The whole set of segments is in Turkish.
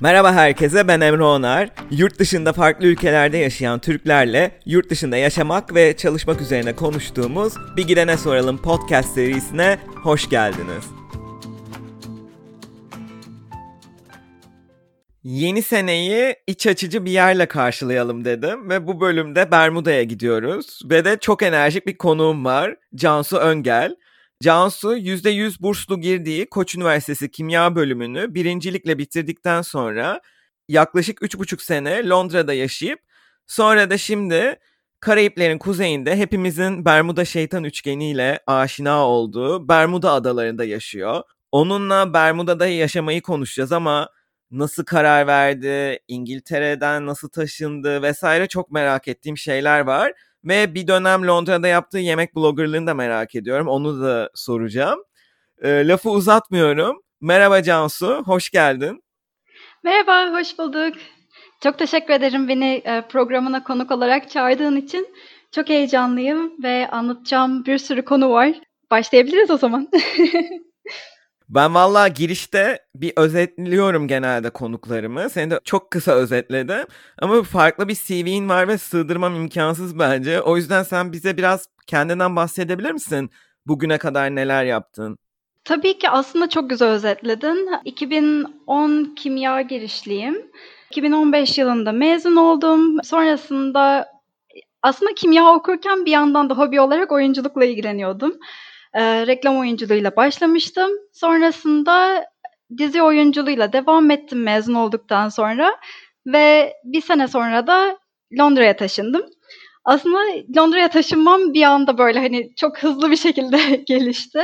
Merhaba herkese ben Emre Onar. Yurt dışında farklı ülkelerde yaşayan Türklerle yurt dışında yaşamak ve çalışmak üzerine konuştuğumuz Bir Gidene Soralım podcast serisine hoş geldiniz. Yeni seneyi iç açıcı bir yerle karşılayalım dedim ve bu bölümde Bermuda'ya gidiyoruz ve de çok enerjik bir konuğum var Cansu Öngel. Cansu %100 burslu girdiği Koç Üniversitesi Kimya bölümünü birincilikle bitirdikten sonra yaklaşık 3,5 sene Londra'da yaşayıp sonra da şimdi Karayiplerin kuzeyinde hepimizin Bermuda şeytan üçgeniyle aşina olduğu Bermuda adalarında yaşıyor. Onunla Bermuda'da yaşamayı konuşacağız ama nasıl karar verdi, İngiltere'den nasıl taşındı vesaire çok merak ettiğim şeyler var. Ve bir dönem Londra'da yaptığı yemek bloggerlığını da merak ediyorum. Onu da soracağım. E, lafı uzatmıyorum. Merhaba Cansu, hoş geldin. Merhaba, hoş bulduk. Çok teşekkür ederim beni programına konuk olarak çağırdığın için. Çok heyecanlıyım ve anlatacağım bir sürü konu var. Başlayabiliriz o zaman. Ben valla girişte bir özetliyorum genelde konuklarımı. Seni de çok kısa özetledim. Ama farklı bir CV'in var ve sığdırmam imkansız bence. O yüzden sen bize biraz kendinden bahsedebilir misin? Bugüne kadar neler yaptın? Tabii ki aslında çok güzel özetledin. 2010 kimya girişliyim. 2015 yılında mezun oldum. Sonrasında aslında kimya okurken bir yandan da hobi olarak oyunculukla ilgileniyordum e, reklam oyunculuğuyla başlamıştım. Sonrasında dizi oyunculuğuyla devam ettim mezun olduktan sonra ve bir sene sonra da Londra'ya taşındım. Aslında Londra'ya taşınmam bir anda böyle hani çok hızlı bir şekilde gelişti.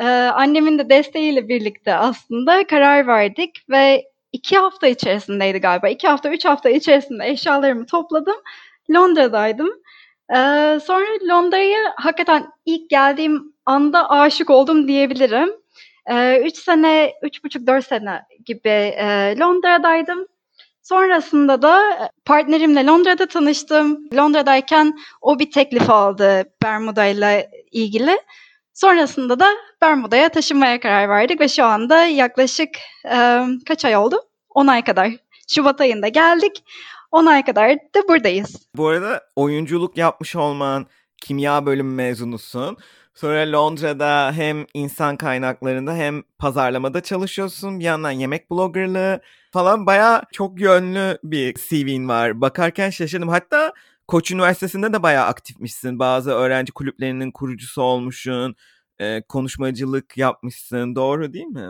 Ee, annemin de desteğiyle birlikte aslında karar verdik ve iki hafta içerisindeydi galiba. İki hafta, üç hafta içerisinde eşyalarımı topladım. Londra'daydım. Ee, sonra Londra'ya hakikaten ilk geldiğim anda aşık oldum diyebilirim. Ee, üç sene, üç buçuk, dört sene gibi e, Londra'daydım. Sonrasında da partnerimle Londra'da tanıştım. Londra'dayken o bir teklif aldı Bermuda ile ilgili. Sonrasında da Bermuda'ya taşınmaya karar verdik ve şu anda yaklaşık e, kaç ay oldu? 10 ay kadar. Şubat ayında geldik. 10 ay kadar da buradayız. Bu arada oyunculuk yapmış olman, kimya bölümü mezunusun. Sonra Londra'da hem insan kaynaklarında hem pazarlamada çalışıyorsun. Bir yandan yemek bloggerlığı falan baya çok yönlü bir CV'in var. Bakarken şaşırdım. Hatta Koç Üniversitesi'nde de baya aktifmişsin. Bazı öğrenci kulüplerinin kurucusu olmuşsun. E, konuşmacılık yapmışsın. Doğru değil mi?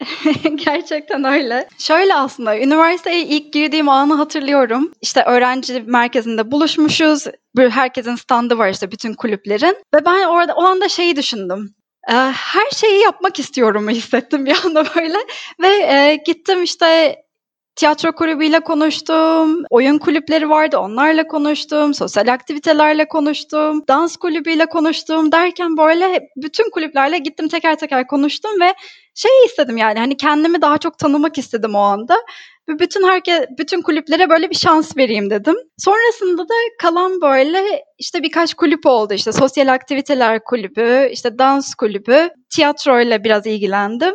Gerçekten öyle. Şöyle aslında üniversiteye ilk girdiğim anı hatırlıyorum. İşte öğrenci merkezinde buluşmuşuz. Herkesin standı var işte bütün kulüplerin. Ve ben orada o anda şeyi düşündüm. Ee, her şeyi yapmak istiyorum hissettim bir anda böyle. Ve e, gittim işte tiyatro kulübüyle konuştum, oyun kulüpleri vardı onlarla konuştum, sosyal aktivitelerle konuştum, dans kulübüyle konuştum derken böyle bütün kulüplerle gittim teker teker konuştum ve şey istedim yani hani kendimi daha çok tanımak istedim o anda. Ve bütün herkes bütün kulüplere böyle bir şans vereyim dedim. Sonrasında da kalan böyle işte birkaç kulüp oldu. işte sosyal aktiviteler kulübü, işte dans kulübü, tiyatroyla biraz ilgilendim.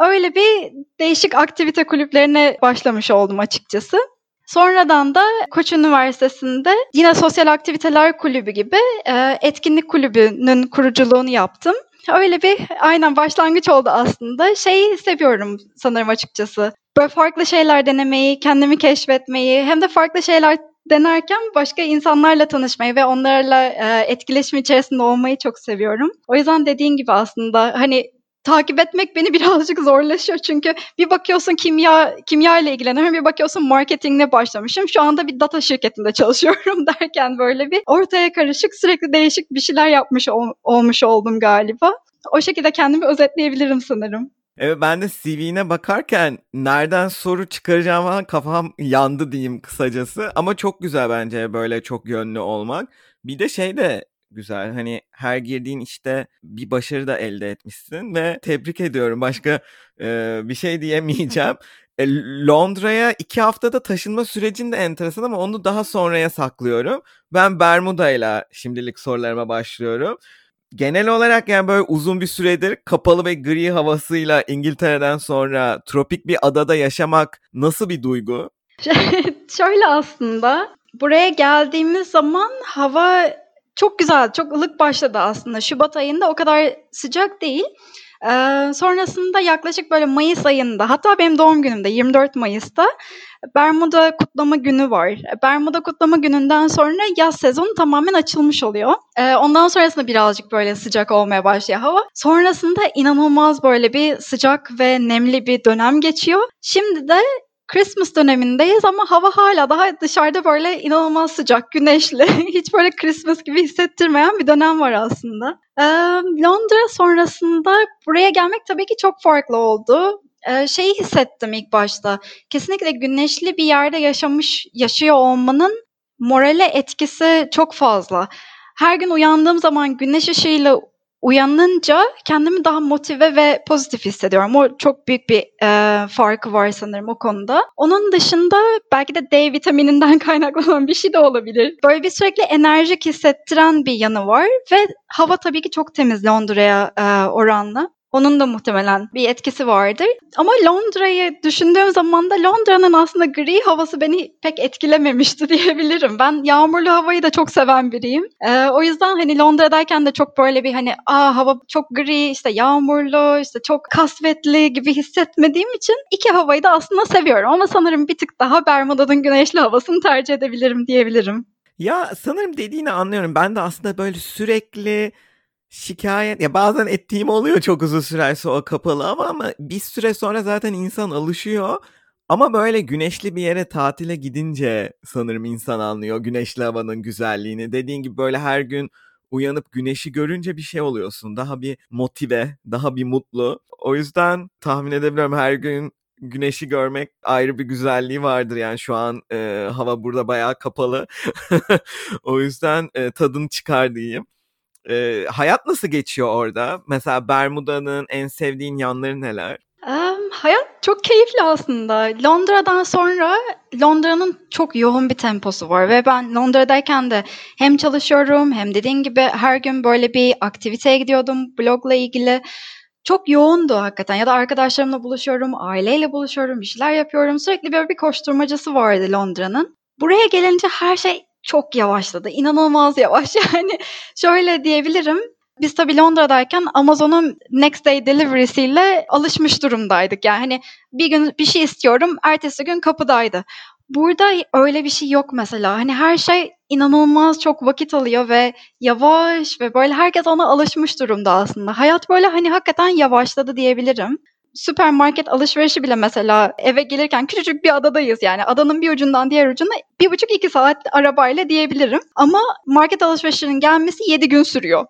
Öyle bir değişik aktivite kulüplerine başlamış oldum açıkçası. Sonradan da Koç Üniversitesi'nde yine sosyal aktiviteler kulübü gibi e, etkinlik kulübünün kuruculuğunu yaptım. Öyle bir aynen başlangıç oldu aslında. Şeyi seviyorum sanırım açıkçası. Böyle farklı şeyler denemeyi, kendimi keşfetmeyi hem de farklı şeyler denerken başka insanlarla tanışmayı ve onlarla e, etkileşim içerisinde olmayı çok seviyorum. O yüzden dediğin gibi aslında hani takip etmek beni birazcık zorlaşıyor çünkü bir bakıyorsun kimya kimya ile ilgileniyorum bir bakıyorsun marketingle başlamışım şu anda bir data şirketinde çalışıyorum derken böyle bir ortaya karışık sürekli değişik bir şeyler yapmış ol, olmuş oldum galiba. O şekilde kendimi özetleyebilirim sanırım. Evet ben de CV'ne bakarken nereden soru çıkaracağım falan kafam yandı diyeyim kısacası. Ama çok güzel bence böyle çok yönlü olmak. Bir de şey de güzel. Hani her girdiğin işte bir başarı da elde etmişsin ve tebrik ediyorum. Başka e, bir şey diyemeyeceğim. E, Londra'ya iki haftada taşınma sürecin de enteresan ama onu daha sonraya saklıyorum. Ben Bermuda ile şimdilik sorularıma başlıyorum. Genel olarak yani böyle uzun bir süredir kapalı ve gri havasıyla İngiltere'den sonra tropik bir adada yaşamak nasıl bir duygu? Şöyle aslında buraya geldiğimiz zaman hava çok güzel, çok ılık başladı aslında. Şubat ayında o kadar sıcak değil. Ee, sonrasında yaklaşık böyle Mayıs ayında hatta benim doğum günümde 24 Mayıs'ta Bermuda kutlama günü var. Bermuda kutlama gününden sonra yaz sezonu tamamen açılmış oluyor. Ee, ondan sonrasında birazcık böyle sıcak olmaya başlıyor hava. Sonrasında inanılmaz böyle bir sıcak ve nemli bir dönem geçiyor. Şimdi de Christmas dönemindeyiz ama hava hala daha dışarıda böyle inanılmaz sıcak, güneşli. Hiç böyle Christmas gibi hissettirmeyen bir dönem var aslında. Ee, Londra sonrasında buraya gelmek tabii ki çok farklı oldu. Ee, şeyi hissettim ilk başta. Kesinlikle güneşli bir yerde yaşamış, yaşıyor olmanın morale etkisi çok fazla. Her gün uyandığım zaman güneş ışığıyla uyanınca kendimi daha motive ve pozitif hissediyorum. O çok büyük bir e, farkı var sanırım o konuda. Onun dışında belki de D vitamininden kaynaklanan bir şey de olabilir. Böyle bir sürekli enerjik hissettiren bir yanı var ve hava tabii ki çok temiz Londra'ya e, oranla. Onun da muhtemelen bir etkisi vardır. Ama Londra'yı düşündüğüm zaman da Londra'nın aslında gri havası beni pek etkilememişti diyebilirim. Ben yağmurlu havayı da çok seven biriyim. Ee, o yüzden hani Londra'dayken de çok böyle bir hani aa hava çok gri, işte yağmurlu, işte çok kasvetli gibi hissetmediğim için iki havayı da aslında seviyorum. Ama sanırım bir tık daha Bermuda'nın güneşli havasını tercih edebilirim diyebilirim. Ya sanırım dediğini anlıyorum. Ben de aslında böyle sürekli şikayet ya bazen ettiğim oluyor çok uzun sürerse o kapalı ama ama bir süre sonra zaten insan alışıyor. Ama böyle güneşli bir yere tatile gidince sanırım insan anlıyor güneşli havanın güzelliğini. Dediğin gibi böyle her gün uyanıp güneşi görünce bir şey oluyorsun. Daha bir motive, daha bir mutlu. O yüzden tahmin edebiliyorum her gün güneşi görmek ayrı bir güzelliği vardır. Yani şu an e, hava burada bayağı kapalı. o yüzden e, tadını çıkar diyeyim. E, hayat nasıl geçiyor orada? Mesela Bermuda'nın en sevdiğin yanları neler? Um, hayat çok keyifli aslında. Londra'dan sonra Londra'nın çok yoğun bir temposu var ve ben Londra'dayken de hem çalışıyorum hem dediğin gibi her gün böyle bir aktiviteye gidiyordum blogla ilgili. Çok yoğundu hakikaten ya da arkadaşlarımla buluşuyorum, aileyle buluşuyorum, bir şeyler yapıyorum. Sürekli böyle bir koşturmacası vardı Londra'nın. Buraya gelince her şey çok yavaşladı. İnanılmaz yavaş. Yani şöyle diyebilirim. Biz tabii Londra'dayken Amazon'un next day delivery'siyle alışmış durumdaydık. Yani hani bir gün bir şey istiyorum, ertesi gün kapıdaydı. Burada öyle bir şey yok mesela. Hani her şey inanılmaz çok vakit alıyor ve yavaş ve böyle herkes ona alışmış durumda aslında. Hayat böyle hani hakikaten yavaşladı diyebilirim süpermarket alışverişi bile mesela eve gelirken küçücük bir adadayız yani adanın bir ucundan diğer ucuna bir buçuk iki saat arabayla diyebilirim. Ama market alışverişinin gelmesi yedi gün sürüyor.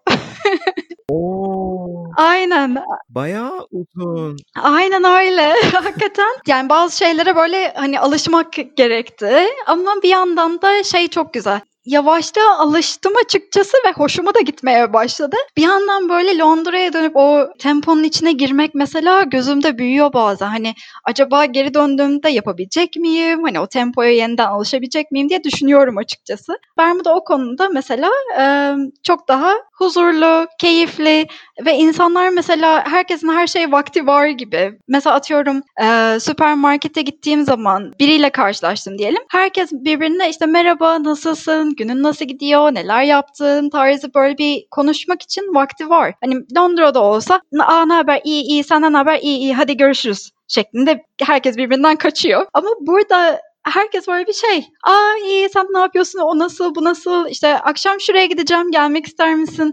Oo. Aynen. Bayağı uzun. Aynen öyle. Hakikaten. Yani bazı şeylere böyle hani alışmak gerekti. Ama bir yandan da şey çok güzel yavaşta alıştım açıkçası ve hoşuma da gitmeye başladı. Bir yandan böyle Londra'ya dönüp o temponun içine girmek mesela gözümde büyüyor bazen. Hani acaba geri döndüğümde yapabilecek miyim? Hani o tempoya yeniden alışabilecek miyim diye düşünüyorum açıkçası. Bermuda o konuda mesela çok daha huzurlu, keyifli ve insanlar mesela herkesin her şey vakti var gibi. Mesela atıyorum süpermarkete gittiğim zaman biriyle karşılaştım diyelim. Herkes birbirine işte merhaba nasılsın, günün nasıl gidiyor, neler yaptın tarzı böyle bir konuşmak için vakti var. Hani Londra'da olsa aa ne haber iyi iyi senden haber iyi iyi hadi görüşürüz şeklinde herkes birbirinden kaçıyor. Ama burada herkes böyle bir şey. Aa iyi sen ne yapıyorsun? O nasıl? Bu nasıl? İşte akşam şuraya gideceğim. Gelmek ister misin?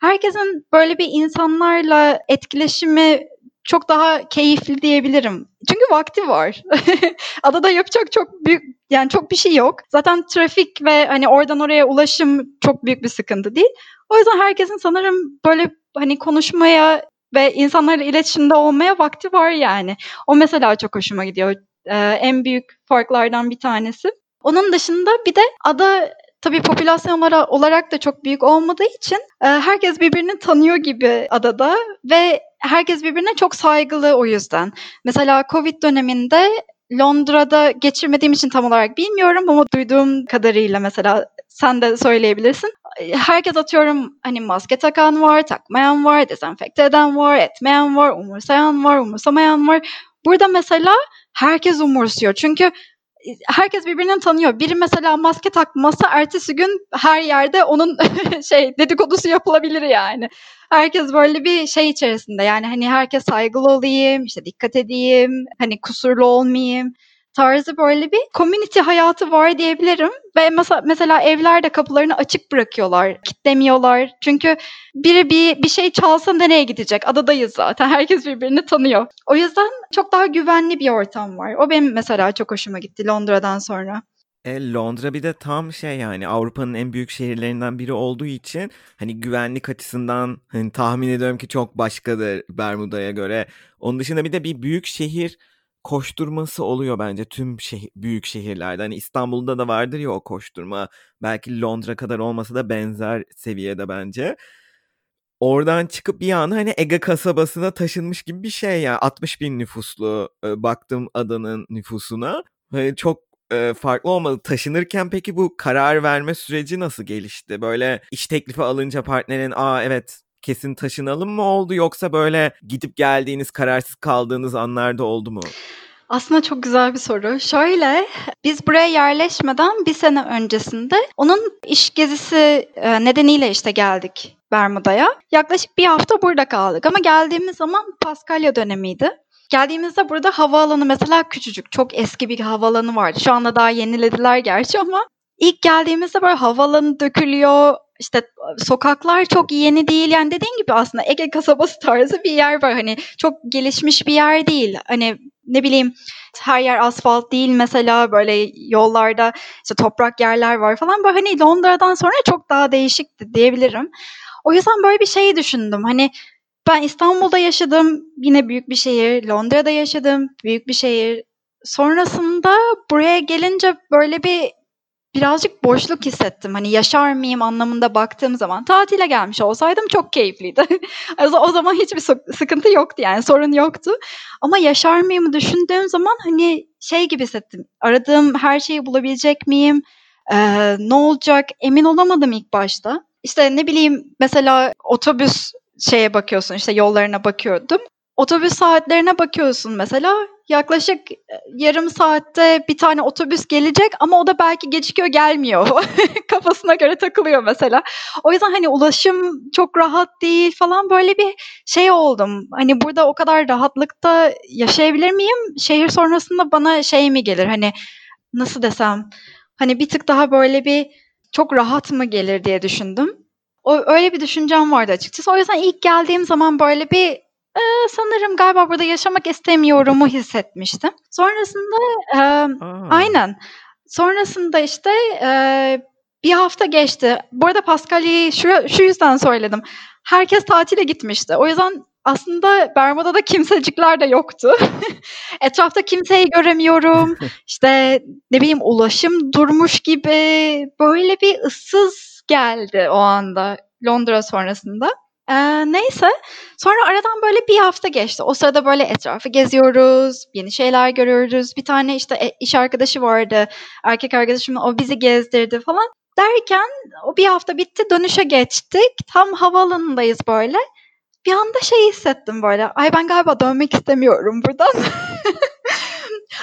Herkesin böyle bir insanlarla etkileşimi çok daha keyifli diyebilirim. Çünkü vakti var. Adada yapacak çok büyük yani çok bir şey yok. Zaten trafik ve hani oradan oraya ulaşım çok büyük bir sıkıntı değil. O yüzden herkesin sanırım böyle hani konuşmaya ve insanlarla iletişimde olmaya vakti var yani. O mesela çok hoşuma gidiyor. Ee, en büyük farklardan bir tanesi. Onun dışında bir de ada tabii popülasyon olarak da çok büyük olmadığı için e, herkes birbirini tanıyor gibi adada ve herkes birbirine çok saygılı o yüzden. Mesela Covid döneminde Londra'da geçirmediğim için tam olarak bilmiyorum ama duyduğum kadarıyla mesela sen de söyleyebilirsin. herkes atıyorum hani maske takan var, takmayan var, dezenfekte eden var, etmeyen var, umursayan var, umursamayan var. Burada mesela herkes umursuyor. Çünkü herkes birbirini tanıyor. Biri mesela maske takmasa ertesi gün her yerde onun şey dedikodusu yapılabilir yani. Herkes böyle bir şey içerisinde yani hani herkes saygılı olayım, işte dikkat edeyim, hani kusurlu olmayayım tarzı böyle bir community hayatı var diyebilirim. Ve mesela, mesela evlerde kapılarını açık bırakıyorlar, kitlemiyorlar. Çünkü biri bir, bir şey çalsa nereye gidecek? Adadayız zaten. Herkes birbirini tanıyor. O yüzden çok daha güvenli bir ortam var. O benim mesela çok hoşuma gitti Londra'dan sonra. E, Londra bir de tam şey yani Avrupa'nın en büyük şehirlerinden biri olduğu için hani güvenlik açısından hani tahmin ediyorum ki çok başkadır Bermuda'ya göre. Onun dışında bir de bir büyük şehir koşturması oluyor bence tüm şehir, büyük şehirlerde. Hani İstanbul'da da vardır ya o koşturma. Belki Londra kadar olmasa da benzer seviyede bence. Oradan çıkıp bir anda hani Ege kasabasına taşınmış gibi bir şey ya. 60 bin nüfuslu e, baktım adanın nüfusuna. Hani çok e, farklı olmadı. Taşınırken peki bu karar verme süreci nasıl gelişti? Böyle iş teklifi alınca partnerin aa evet kesin taşınalım mı oldu yoksa böyle gidip geldiğiniz kararsız kaldığınız anlarda oldu mu? Aslında çok güzel bir soru. Şöyle, biz buraya yerleşmeden bir sene öncesinde onun iş gezisi e, nedeniyle işte geldik Bermuda'ya. Yaklaşık bir hafta burada kaldık ama geldiğimiz zaman Paskalya dönemiydi. Geldiğimizde burada havaalanı mesela küçücük, çok eski bir havaalanı vardı. Şu anda daha yenilediler gerçi ama ilk geldiğimizde böyle havaalanı dökülüyor, işte sokaklar çok yeni değil. Yani dediğin gibi aslında Ege kasabası tarzı bir yer var. Hani çok gelişmiş bir yer değil. Hani ne bileyim her yer asfalt değil mesela böyle yollarda işte toprak yerler var falan. Böyle hani Londra'dan sonra çok daha değişikti diyebilirim. O yüzden böyle bir şey düşündüm. Hani ben İstanbul'da yaşadım yine büyük bir şehir. Londra'da yaşadım büyük bir şehir. Sonrasında buraya gelince böyle bir birazcık boşluk hissettim. Hani yaşar mıyım anlamında baktığım zaman. Tatile gelmiş olsaydım çok keyifliydi. o zaman hiçbir sıkıntı yoktu yani sorun yoktu. Ama yaşar mıyım düşündüğüm zaman hani şey gibi hissettim. Aradığım her şeyi bulabilecek miyim? Ee, ne olacak? Emin olamadım ilk başta. İşte ne bileyim mesela otobüs şeye bakıyorsun işte yollarına bakıyordum. Otobüs saatlerine bakıyorsun mesela yaklaşık e, yarım saatte bir tane otobüs gelecek ama o da belki gecikiyor gelmiyor. Kafasına göre takılıyor mesela. O yüzden hani ulaşım çok rahat değil falan böyle bir şey oldum. Hani burada o kadar rahatlıkta yaşayabilir miyim? Şehir sonrasında bana şey mi gelir hani nasıl desem hani bir tık daha böyle bir çok rahat mı gelir diye düşündüm. O öyle bir düşüncem vardı açıkçası. O yüzden ilk geldiğim zaman böyle bir Eee, sanırım galiba burada yaşamak istemiyorumu hissetmiştim. Sonrasında, emm Aynen. Sonrasında, işte, eee, bir hafta geçti. Bu arada Paskalya'yı şu şu yüzden söyledim. Herkes tatile gitmişti. O yüzden aslında Bermuda'da kimsecikler de yoktu. Etrafta kimseyi göremiyorum. İşte, ne bileyim, ulaşım durmuş gibi. Böyle bir ıssız geldi o anda Londra sonrasında. Eee, neyse, sonra aradan böyle bir hafta geçti. O sırada böyle etrafı geziyoruz, yeni şeyler görüyoruz. Bir tane işte e iş arkadaşı vardı, erkek arkadaşım, o bizi gezdirdi falan. Derken o bir hafta bitti, dönüşe geçtik. Tam havaalanındayız böyle. Bir anda şey hissettim böyle, ay ben galiba dönmek istemiyorum buradan.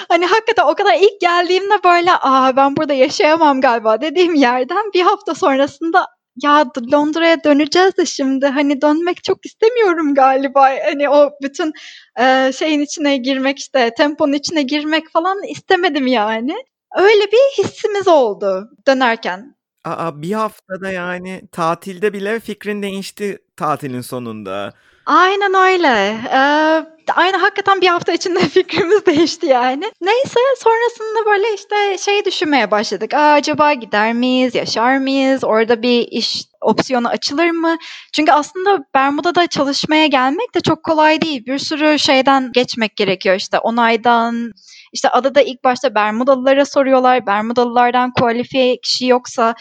Hani hakikaten o kadar ilk geldiğimde böyle, a, ben burada yaşayamam galiba dediğim yerden bir hafta sonrasında ya Londra'ya döneceğiz de şimdi hani dönmek çok istemiyorum galiba. Hani o bütün e, şeyin içine girmek işte temponun içine girmek falan istemedim yani. Öyle bir hissimiz oldu dönerken. Aa, bir haftada yani tatilde bile fikrin değişti tatilin sonunda. Aynen öyle. Eee, aynen hakikaten bir hafta içinde fikrimiz değişti yani. Neyse sonrasında böyle işte şey düşünmeye başladık. Aa, acaba gider miyiz, yaşar mıyız? Orada bir iş opsiyonu açılır mı? Çünkü aslında Bermuda'da çalışmaya gelmek de çok kolay değil. Bir sürü şeyden geçmek gerekiyor işte onaydan. İşte adada ilk başta Bermudalılara soruyorlar. Bermudalılardan kualifiye kişi yoksa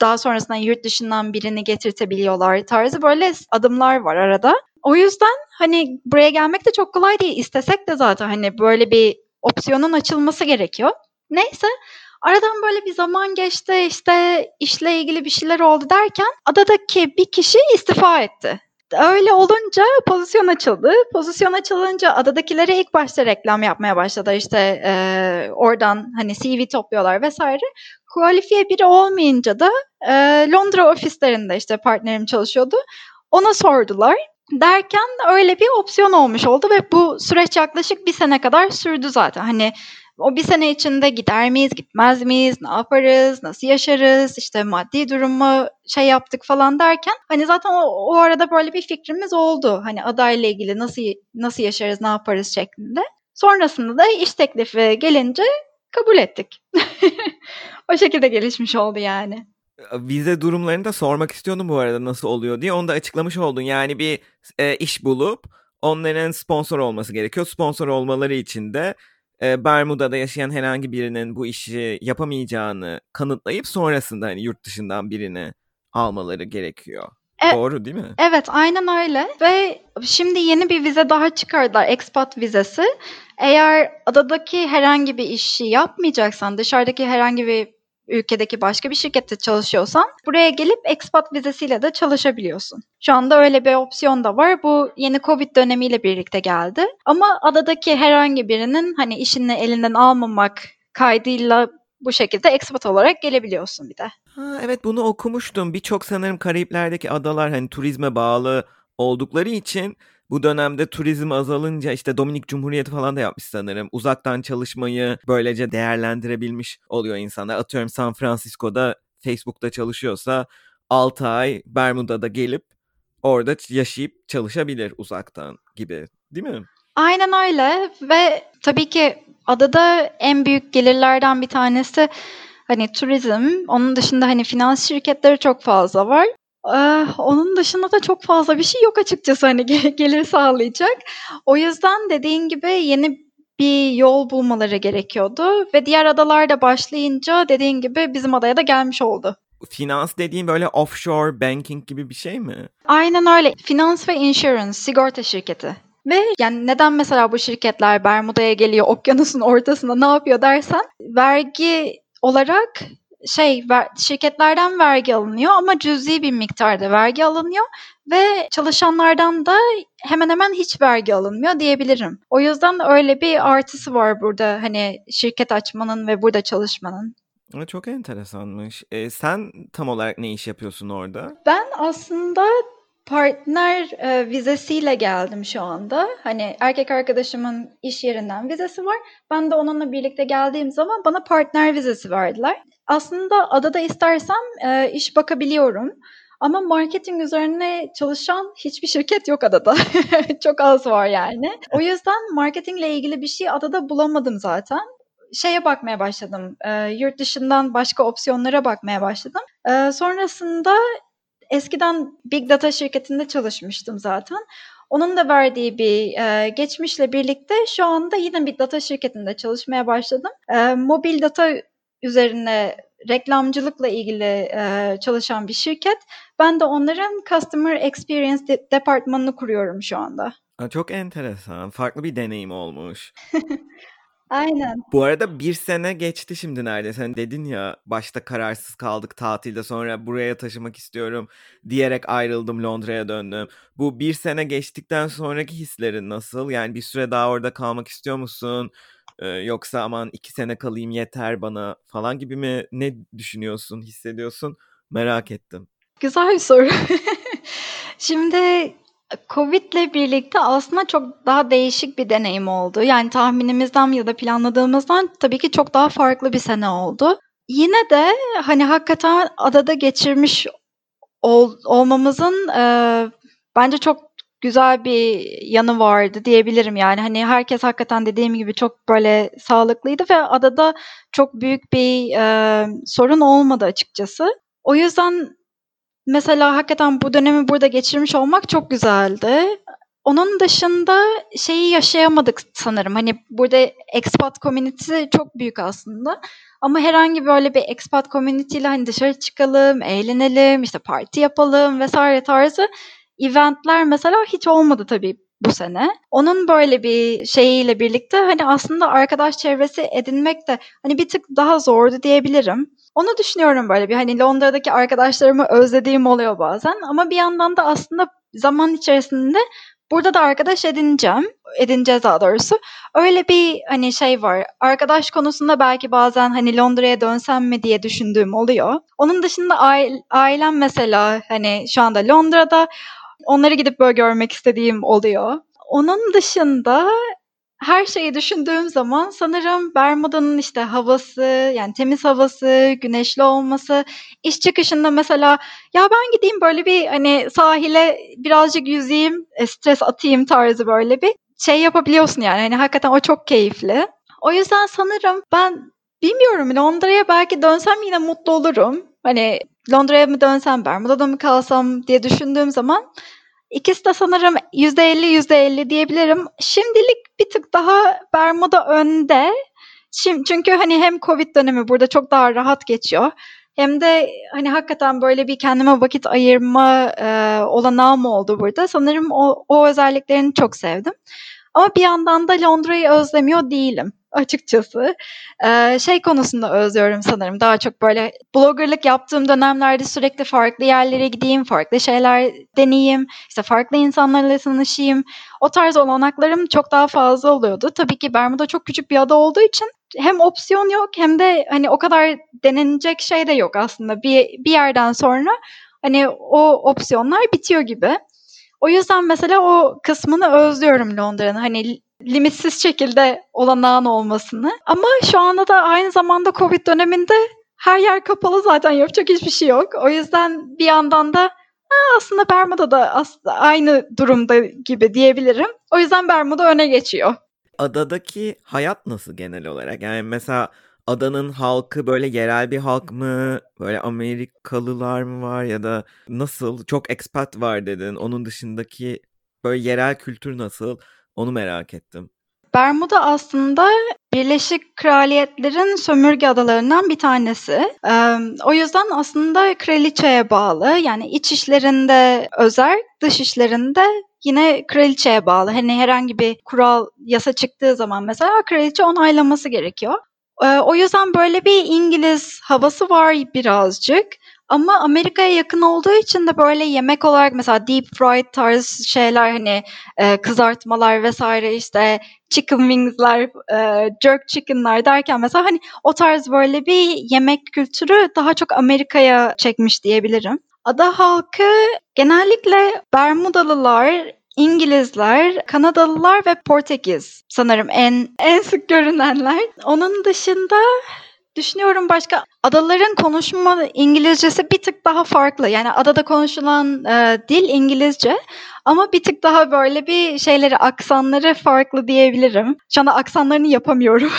daha sonrasında yurt dışından birini getirtebiliyorlar tarzı böyle adımlar var arada. O yüzden hani buraya gelmek de çok kolay değil. İstesek de zaten hani böyle bir opsiyonun açılması gerekiyor. Neyse Aradan böyle bir zaman geçti işte işle ilgili bir şeyler oldu derken adadaki bir kişi istifa etti. Öyle olunca pozisyon açıldı. Pozisyon açılınca adadakilere ilk başta reklam yapmaya başladı. İşte e, oradan hani CV topluyorlar vesaire. Kualifiye biri olmayınca da e, Londra ofislerinde işte partnerim çalışıyordu. Ona sordular. Derken öyle bir opsiyon olmuş oldu ve bu süreç yaklaşık bir sene kadar sürdü zaten. Hani o bir sene içinde gider miyiz, gitmez miyiz, ne yaparız, nasıl yaşarız, işte maddi durumu şey yaptık falan derken hani zaten o, o arada böyle bir fikrimiz oldu. Hani adayla ilgili nasıl nasıl yaşarız, ne yaparız şeklinde. Sonrasında da iş teklifi gelince kabul ettik. o şekilde gelişmiş oldu yani. Vize durumlarını da sormak istiyordum bu arada nasıl oluyor diye. Onu da açıklamış oldun. Yani bir e, iş bulup onların sponsor olması gerekiyor. Sponsor olmaları için de e, Bermuda'da yaşayan herhangi birinin bu işi yapamayacağını kanıtlayıp sonrasında hani yurt dışından birini almaları gerekiyor. E, Doğru değil mi? Evet aynen öyle ve şimdi yeni bir vize daha çıkardılar expat vizesi. Eğer adadaki herhangi bir işi yapmayacaksan dışarıdaki herhangi bir ülkedeki başka bir şirkette çalışıyorsan buraya gelip expat vizesiyle de çalışabiliyorsun. Şu anda öyle bir opsiyon da var. Bu yeni Covid dönemiyle birlikte geldi. Ama adadaki herhangi birinin hani işini elinden almamak kaydıyla bu şekilde expat olarak gelebiliyorsun bir de. Ha, evet bunu okumuştum. Birçok sanırım Karayipler'deki adalar hani turizme bağlı oldukları için bu dönemde turizm azalınca işte Dominik Cumhuriyeti falan da yapmış sanırım. Uzaktan çalışmayı böylece değerlendirebilmiş oluyor insanlar. Atıyorum San Francisco'da Facebook'ta çalışıyorsa 6 ay Bermuda'da gelip orada yaşayıp çalışabilir uzaktan gibi değil mi? Aynen öyle ve tabii ki adada en büyük gelirlerden bir tanesi hani turizm. Onun dışında hani finans şirketleri çok fazla var. Eee, onun dışında da çok fazla bir şey yok açıkçası, hani, ge gelir sağlayacak. O yüzden dediğin gibi yeni bir yol bulmaları gerekiyordu ve diğer adalar da başlayınca dediğin gibi bizim adaya da gelmiş oldu. Finans dediğin böyle offshore banking gibi bir şey mi? Aynen öyle. Finans ve insurance, sigorta şirketi. Ve yani neden mesela bu şirketler Bermuda'ya geliyor, okyanusun ortasında ne yapıyor dersen, vergi olarak şey ver, şirketlerden vergi alınıyor ama cüzi bir miktarda vergi alınıyor ve çalışanlardan da hemen hemen hiç vergi alınmıyor diyebilirim. O yüzden öyle bir artısı var burada hani şirket açmanın ve burada çalışmanın. Çok enteresanmış. E, sen tam olarak ne iş yapıyorsun orada? Ben aslında partner e, vizesiyle geldim şu anda. Hani erkek arkadaşımın iş yerinden vizesi var. Ben de onunla birlikte geldiğim zaman bana partner vizesi verdiler. Aslında adada istersem e, iş bakabiliyorum. Ama marketing üzerine çalışan hiçbir şirket yok adada. Çok az var yani. O yüzden marketingle ilgili bir şey adada bulamadım zaten şeye bakmaya başladım. E, yurt dışından başka opsiyonlara bakmaya başladım. E, sonrasında eskiden Big Data şirketinde çalışmıştım zaten. Onun da verdiği bir e, geçmişle birlikte şu anda yine Big Data şirketinde çalışmaya başladım. E, mobil data üzerine reklamcılıkla ilgili e, çalışan bir şirket. Ben de onların Customer Experience de- departmanını kuruyorum şu anda. Çok enteresan. Farklı bir deneyim olmuş. Aynen. Bu arada bir sene geçti şimdi neredeyse. Hani dedin ya başta kararsız kaldık tatilde sonra buraya taşımak istiyorum diyerek ayrıldım Londra'ya döndüm. Bu bir sene geçtikten sonraki hislerin nasıl? Yani bir süre daha orada kalmak istiyor musun? Ee, yoksa aman iki sene kalayım yeter bana falan gibi mi? Ne düşünüyorsun, hissediyorsun? Merak ettim. Güzel bir soru. Şimdi Covid'le birlikte aslında çok daha değişik bir deneyim oldu. Yani tahminimizden ya da planladığımızdan tabii ki çok daha farklı bir sene oldu. Yine de hani hakikaten adada geçirmiş ol, olmamızın e, bence çok güzel bir yanı vardı diyebilirim yani. Hani herkes hakikaten dediğim gibi çok böyle sağlıklıydı ve adada çok büyük bir e, sorun olmadı açıkçası. O yüzden Mesela hakikaten bu dönemi burada geçirmiş olmak çok güzeldi. Onun dışında şeyi yaşayamadık sanırım. Hani burada expat community çok büyük aslında. Ama herhangi böyle bir expat community ile hani dışarı çıkalım, eğlenelim, işte parti yapalım vesaire tarzı eventler mesela hiç olmadı tabii bu sene. Onun böyle bir şeyiyle birlikte hani aslında arkadaş çevresi edinmek de hani bir tık daha zordu diyebilirim. Onu düşünüyorum böyle bir hani Londra'daki arkadaşlarımı özlediğim oluyor bazen ama bir yandan da aslında zaman içerisinde burada da arkadaş edineceğim. Edineceğiz daha doğrusu. Öyle bir hani şey var. Arkadaş konusunda belki bazen hani Londra'ya dönsem mi diye düşündüğüm oluyor. Onun dışında ailem mesela hani şu anda Londra'da. Onları gidip böyle görmek istediğim oluyor. Onun dışında her şeyi düşündüğüm zaman sanırım Bermuda'nın işte havası, yani temiz havası, güneşli olması, iş çıkışında mesela ya ben gideyim böyle bir hani sahile birazcık yüzeyim, e, stres atayım tarzı böyle bir şey yapabiliyorsun yani. Hani hakikaten o çok keyifli. O yüzden sanırım ben bilmiyorum Londra'ya belki dönsem yine mutlu olurum. Hani Londra'ya mı dönsem, Bermuda'da mı kalsam diye düşündüğüm zaman İkisi de sanırım %50 %50 diyebilirim. Şimdilik bir tık daha Bermuda önde. Şimdi, çünkü hani hem Covid dönemi burada çok daha rahat geçiyor. Hem de hani hakikaten böyle bir kendime vakit ayırma e, olanağım oldu burada. Sanırım o, o özelliklerini çok sevdim. Ama bir yandan da Londra'yı özlemiyor değilim açıkçası. Ee, şey konusunda özlüyorum sanırım. Daha çok böyle bloggerlık yaptığım dönemlerde sürekli farklı yerlere gideyim, farklı şeyler deneyeyim, işte farklı insanlarla tanışayım. O tarz olanaklarım çok daha fazla oluyordu. Tabii ki Bermuda çok küçük bir ada olduğu için hem opsiyon yok hem de hani o kadar denenecek şey de yok aslında. Bir, bir yerden sonra hani o opsiyonlar bitiyor gibi. O yüzden mesela o kısmını özlüyorum Londra'nın. Hani limitsiz şekilde olanağın olmasını. Ama şu anda da aynı zamanda Covid döneminde her yer kapalı zaten yapacak hiçbir şey yok. O yüzden bir yandan da aslında Bermuda da aslında aynı durumda gibi diyebilirim. O yüzden Bermuda öne geçiyor. Adadaki hayat nasıl genel olarak? Yani mesela adanın halkı böyle yerel bir halk mı? Böyle Amerikalılar mı var ya da nasıl? Çok expat var dedin. Onun dışındaki böyle yerel kültür nasıl? Onu merak ettim. Bermuda aslında Birleşik Kraliyetlerin sömürge adalarından bir tanesi. Ee, o yüzden aslında kraliçeye bağlı. Yani iç işlerinde özel, dış işlerinde yine kraliçeye bağlı. Hani herhangi bir kural, yasa çıktığı zaman mesela kraliçe onaylaması gerekiyor. Ee, o yüzden böyle bir İngiliz havası var birazcık. Ama Amerika'ya yakın olduğu için de böyle yemek olarak mesela deep fried tarz şeyler hani e, kızartmalar vesaire işte chicken wings'ler, e, jerk chicken'lar derken mesela hani o tarz böyle bir yemek kültürü daha çok Amerika'ya çekmiş diyebilirim. Ada halkı genellikle Bermudalılar, İngilizler, Kanadalılar ve Portekiz sanırım en en sık görünenler. Onun dışında Düşünüyorum başka adaların konuşma İngilizcesi bir tık daha farklı. Yani adada konuşulan e, dil İngilizce ama bir tık daha böyle bir şeyleri aksanları farklı diyebilirim. Şu anda aksanlarını yapamıyorum.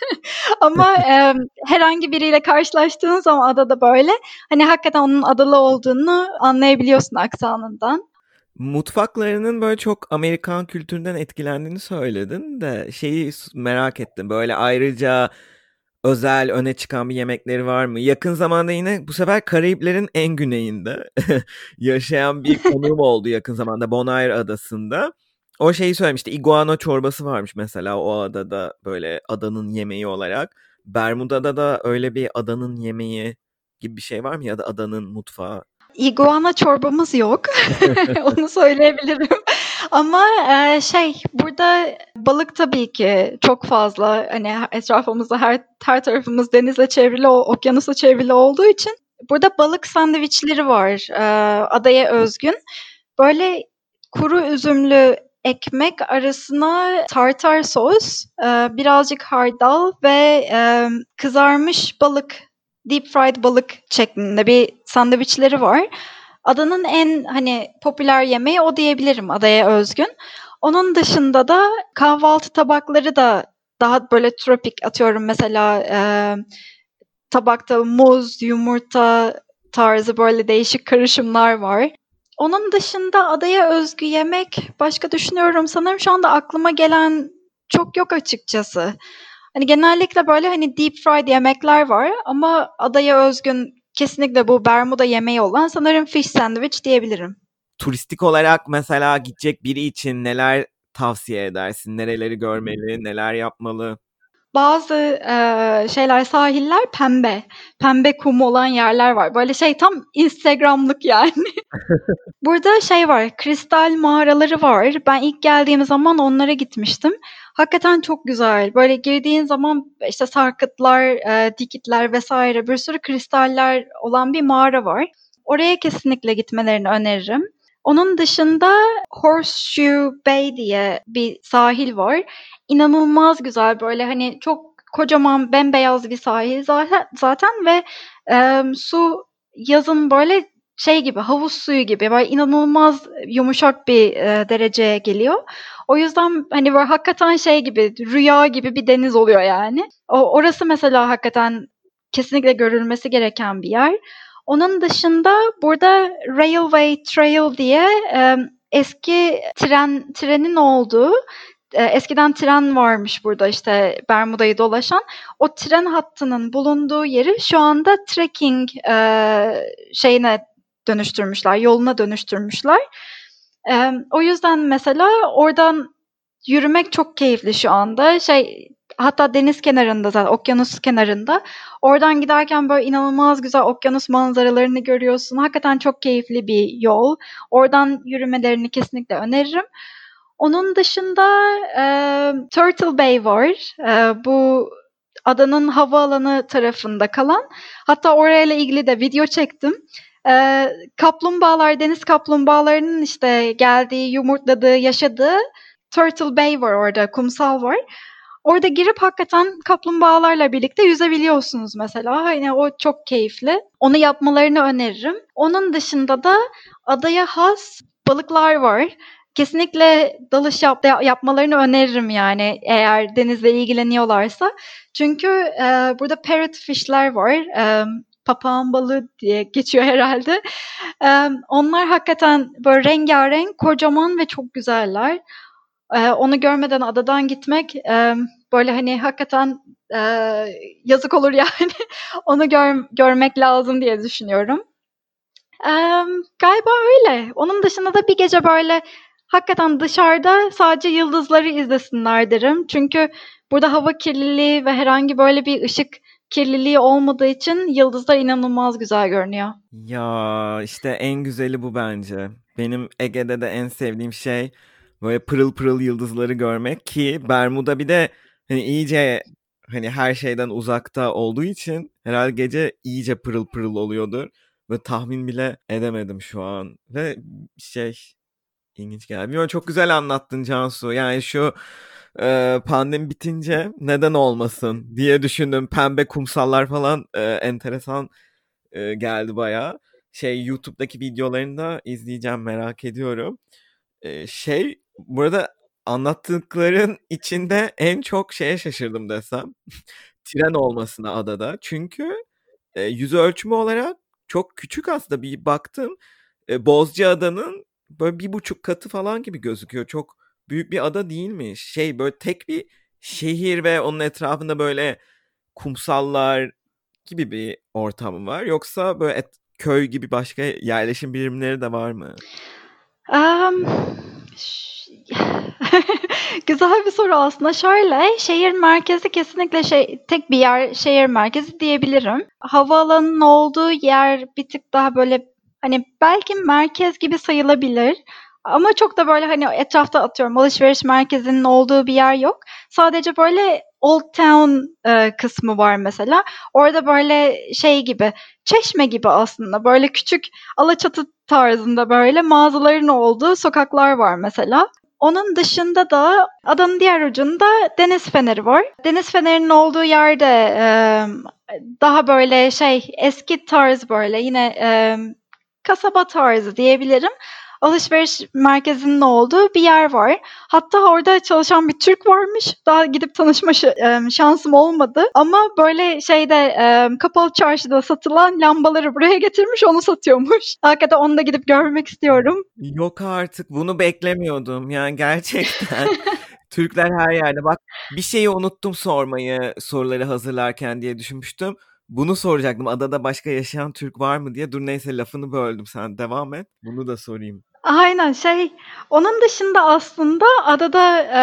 ama e, herhangi biriyle karşılaştığın zaman adada böyle hani hakikaten onun adalı olduğunu anlayabiliyorsun aksanından. Mutfaklarının böyle çok Amerikan kültüründen etkilendiğini söyledin de şeyi merak ettim. Böyle ayrıca özel öne çıkan bir yemekleri var mı? Yakın zamanda yine bu sefer Karayiplerin en güneyinde yaşayan bir konuğum oldu yakın zamanda Bonaire adasında. O şeyi söylemişti. Iguana çorbası varmış mesela o adada böyle adanın yemeği olarak. Bermuda'da da öyle bir adanın yemeği gibi bir şey var mı ya da adanın mutfağı? Iguana çorbamız yok. Onu söyleyebilirim. Ama e, şey burada balık tabii ki çok fazla hani etrafımızda her her tarafımız denizle çevrili, okyanusla çevrili olduğu için burada balık sandviçleri var e, adaya özgün. Böyle kuru üzümlü ekmek arasına tartar sos, e, birazcık hardal ve e, kızarmış balık, deep fried balık şeklinde bir sandviçleri var. Adanın en hani popüler yemeği o diyebilirim adaya özgün. Onun dışında da kahvaltı tabakları da daha böyle tropik atıyorum mesela e, tabakta muz, yumurta tarzı böyle değişik karışımlar var. Onun dışında adaya özgü yemek başka düşünüyorum sanırım şu anda aklıma gelen çok yok açıkçası. Hani genellikle böyle hani deep fried yemekler var ama adaya özgün kesinlikle bu Bermuda yemeği olan sanırım fish sandwich diyebilirim. turistik olarak mesela gidecek biri için neler tavsiye edersin? Nereleri görmeli, neler yapmalı? Bazı eee, şeyler sahiller pembe. Pembe kum olan yerler var. Böyle şey tam Instagram'lık yani. Burada şey var, kristal mağaraları var. Ben ilk geldiğim zaman onlara gitmiştim. Hakikaten çok güzel. Böyle girdiğin zaman işte sarkıtlar, eee, dikitler vesaire bir sürü kristaller olan bir mağara var. Oraya kesinlikle gitmelerini öneririm. Onun dışında Horseshoe Bay diye bir sahil var. İnanılmaz güzel böyle hani çok kocaman bembeyaz bir sahil zaten ve e, su yazın böyle şey gibi havuz suyu gibi böyle inanılmaz yumuşak bir e, dereceye geliyor. O yüzden hani böyle hakikaten şey gibi rüya gibi bir deniz oluyor yani. O, orası mesela hakikaten kesinlikle görülmesi gereken bir yer. Onun dışında burada Railway Trail diye e, eski tren trenin olduğu e, eskiden tren varmış burada işte Bermuda'yı dolaşan. O tren hattının bulunduğu yeri şu anda trekking e, şeyine dönüştürmüşler, yoluna dönüştürmüşler. E, o yüzden mesela oradan yürümek çok keyifli şu anda. Şey hatta deniz kenarında zaten okyanus kenarında. Oradan giderken böyle inanılmaz güzel okyanus manzaralarını görüyorsun. Hakikaten çok keyifli bir yol. Oradan yürümelerini kesinlikle öneririm. Onun dışında e, Turtle Bay var. E, bu adanın havaalanı tarafında kalan. Hatta orayla ilgili de video çektim. E, kaplumbağalar, deniz kaplumbağalarının işte geldiği, yumurtladığı, yaşadığı Turtle Bay var orada, kumsal var. Orada girip hakikaten kaplumbağalarla birlikte yüzebiliyorsunuz mesela. Hani o çok keyifli. Onu yapmalarını öneririm. Onun dışında da adaya has balıklar var. Kesinlikle dalış yap, yapmalarını öneririm yani eğer denizle ilgileniyorlarsa. Çünkü e, burada parrotfish'ler var. E, papağan balığı diye geçiyor herhalde. E, onlar hakikaten böyle rengarenk, kocaman ve çok güzeller. E, onu görmeden adadan gitmek e, böyle hani hakikaten e, yazık olur yani. onu gör, görmek lazım diye düşünüyorum. E, galiba öyle. Onun dışında da bir gece böyle hakikaten dışarıda sadece yıldızları izlesinler derim. Çünkü burada hava kirliliği ve herhangi böyle bir ışık kirliliği olmadığı için yıldızlar inanılmaz güzel görünüyor. Ya işte en güzeli bu bence. Benim Ege'de de en sevdiğim şey böyle pırıl pırıl yıldızları görmek ki Bermuda bir de hani iyice hani her şeyden uzakta olduğu için herhalde gece iyice pırıl pırıl oluyordur. Ve tahmin bile edemedim şu an. Ve şey ilginç geldi. Bilmiyorum çok güzel anlattın Cansu. Yani şu e, pandemi bitince neden olmasın diye düşündüm. Pembe kumsallar falan e, enteresan e, geldi baya. Şey YouTube'daki videolarını da izleyeceğim merak ediyorum. E, şey burada anlattıkların içinde en çok şeye şaşırdım desem. Tren olmasına adada. Çünkü e, yüz ölçümü olarak çok küçük aslında bir baktım. E, Bozcaada'nın böyle bir buçuk katı falan gibi gözüküyor. Çok büyük bir ada değil mi? Şey böyle tek bir şehir ve onun etrafında böyle kumsallar gibi bir ortamı var. Yoksa böyle et, köy gibi başka yerleşim birimleri de var mı? Um, Güzel bir soru aslında. Şöyle, şehir merkezi kesinlikle şey tek bir yer şehir merkezi diyebilirim. Havaalanının olduğu yer bir tık daha böyle hani belki merkez gibi sayılabilir. Ama çok da böyle hani etrafta atıyorum alışveriş merkezinin olduğu bir yer yok. Sadece böyle Old Town e, kısmı var mesela. Orada böyle şey gibi, çeşme gibi aslında. Böyle küçük alaçatı tarzında böyle mağazaların olduğu sokaklar var mesela. Onun dışında da adanın diğer ucunda deniz feneri var. Deniz fenerinin olduğu yerde e, daha böyle şey eski tarz böyle yine e, kasaba tarzı diyebilirim alışveriş merkezinin olduğu bir yer var. Hatta orada çalışan bir Türk varmış. Daha gidip tanışma şansım olmadı. Ama böyle şeyde kapalı çarşıda satılan lambaları buraya getirmiş onu satıyormuş. Hakikaten onu da gidip görmek istiyorum. Yok artık bunu beklemiyordum. Yani gerçekten. Türkler her yerde. Bak bir şeyi unuttum sormayı soruları hazırlarken diye düşünmüştüm. Bunu soracaktım. Adada başka yaşayan Türk var mı diye. Dur neyse lafını böldüm sen. Devam et. Bunu da sorayım. Aynen şey onun dışında aslında adada e,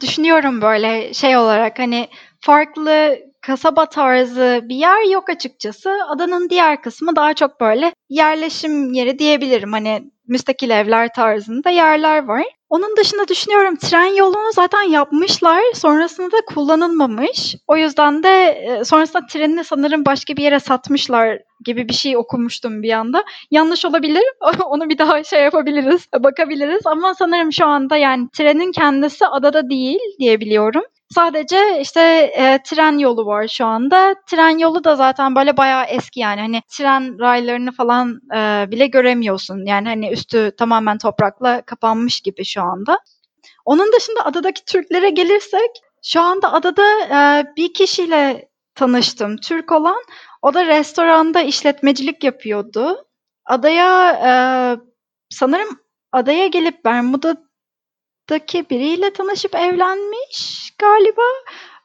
düşünüyorum böyle şey olarak hani farklı kasaba tarzı bir yer yok açıkçası. Adanın diğer kısmı daha çok böyle yerleşim yeri diyebilirim. Hani müstakil evler tarzında yerler var. Onun dışında düşünüyorum tren yolunu zaten yapmışlar. Sonrasında da kullanılmamış. O yüzden de e, sonrasında trenini sanırım başka bir yere satmışlar gibi bir şey okumuştum bir anda. Yanlış olabilir. Onu bir daha şey yapabiliriz, bakabiliriz. Ama sanırım şu anda yani trenin kendisi adada değil diyebiliyorum. Sadece işte e, tren yolu var şu anda. Tren yolu da zaten böyle bayağı eski yani hani tren raylarını falan e, bile göremiyorsun. Yani hani üstü tamamen toprakla kapanmış gibi şu anda. Onun dışında adadaki Türklere gelirsek şu anda adada e, bir kişiyle tanıştım. Türk olan. O da restoranda işletmecilik yapıyordu. Adaya e, sanırım adaya gelip Bermuda daki biriyle tanışıp evlenmiş galiba.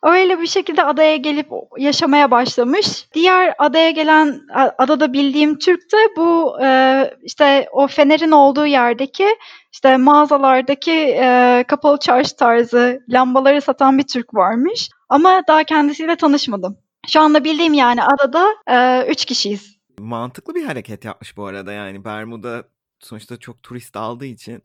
Öyle bir şekilde adaya gelip yaşamaya başlamış. Diğer adaya gelen adada bildiğim Türk de bu e, işte o fenerin olduğu yerdeki işte mağazalardaki e, kapalı çarşı tarzı lambaları satan bir Türk varmış. Ama daha kendisiyle tanışmadım. Şu anda bildiğim yani adada e, üç kişiyiz. Mantıklı bir hareket yapmış bu arada yani Bermuda sonuçta çok turist aldığı için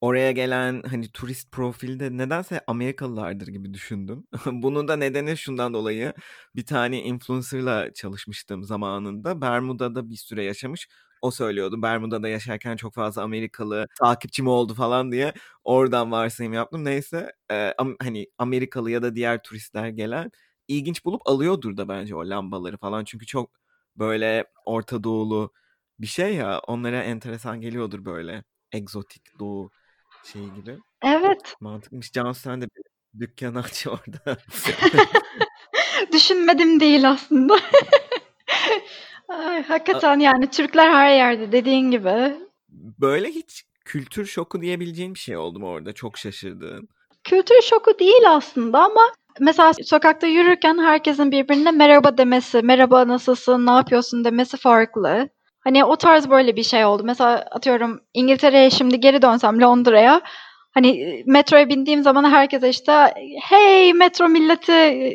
oraya gelen hani turist profilde nedense Amerikalılardır gibi düşündüm. Bunun da nedeni şundan dolayı bir tane influencer'la çalışmıştım zamanında. Bermuda'da bir süre yaşamış. O söylüyordu. Bermuda'da yaşarken çok fazla Amerikalı takipçim oldu falan diye oradan varsayım yaptım. Neyse e, am, hani Amerikalı ya da diğer turistler gelen ilginç bulup alıyordur da bence o lambaları falan. Çünkü çok böyle Orta Doğulu bir şey ya onlara enteresan geliyordur böyle egzotik doğu şey gibi. Evet. Mantıkmış. Cansu sen de bir dükkan aç orada. Düşünmedim değil aslında. Ay, hakikaten yani Türkler her yerde dediğin gibi. Böyle hiç kültür şoku diyebileceğin bir şey oldu mu orada? Çok şaşırdın. Kültür şoku değil aslında ama mesela sokakta yürürken herkesin birbirine merhaba demesi, merhaba nasılsın, ne yapıyorsun demesi farklı. Hani o tarz böyle bir şey oldu. Mesela atıyorum İngiltere'ye şimdi geri dönsem Londra'ya hani metroya bindiğim zaman herkese işte hey metro milleti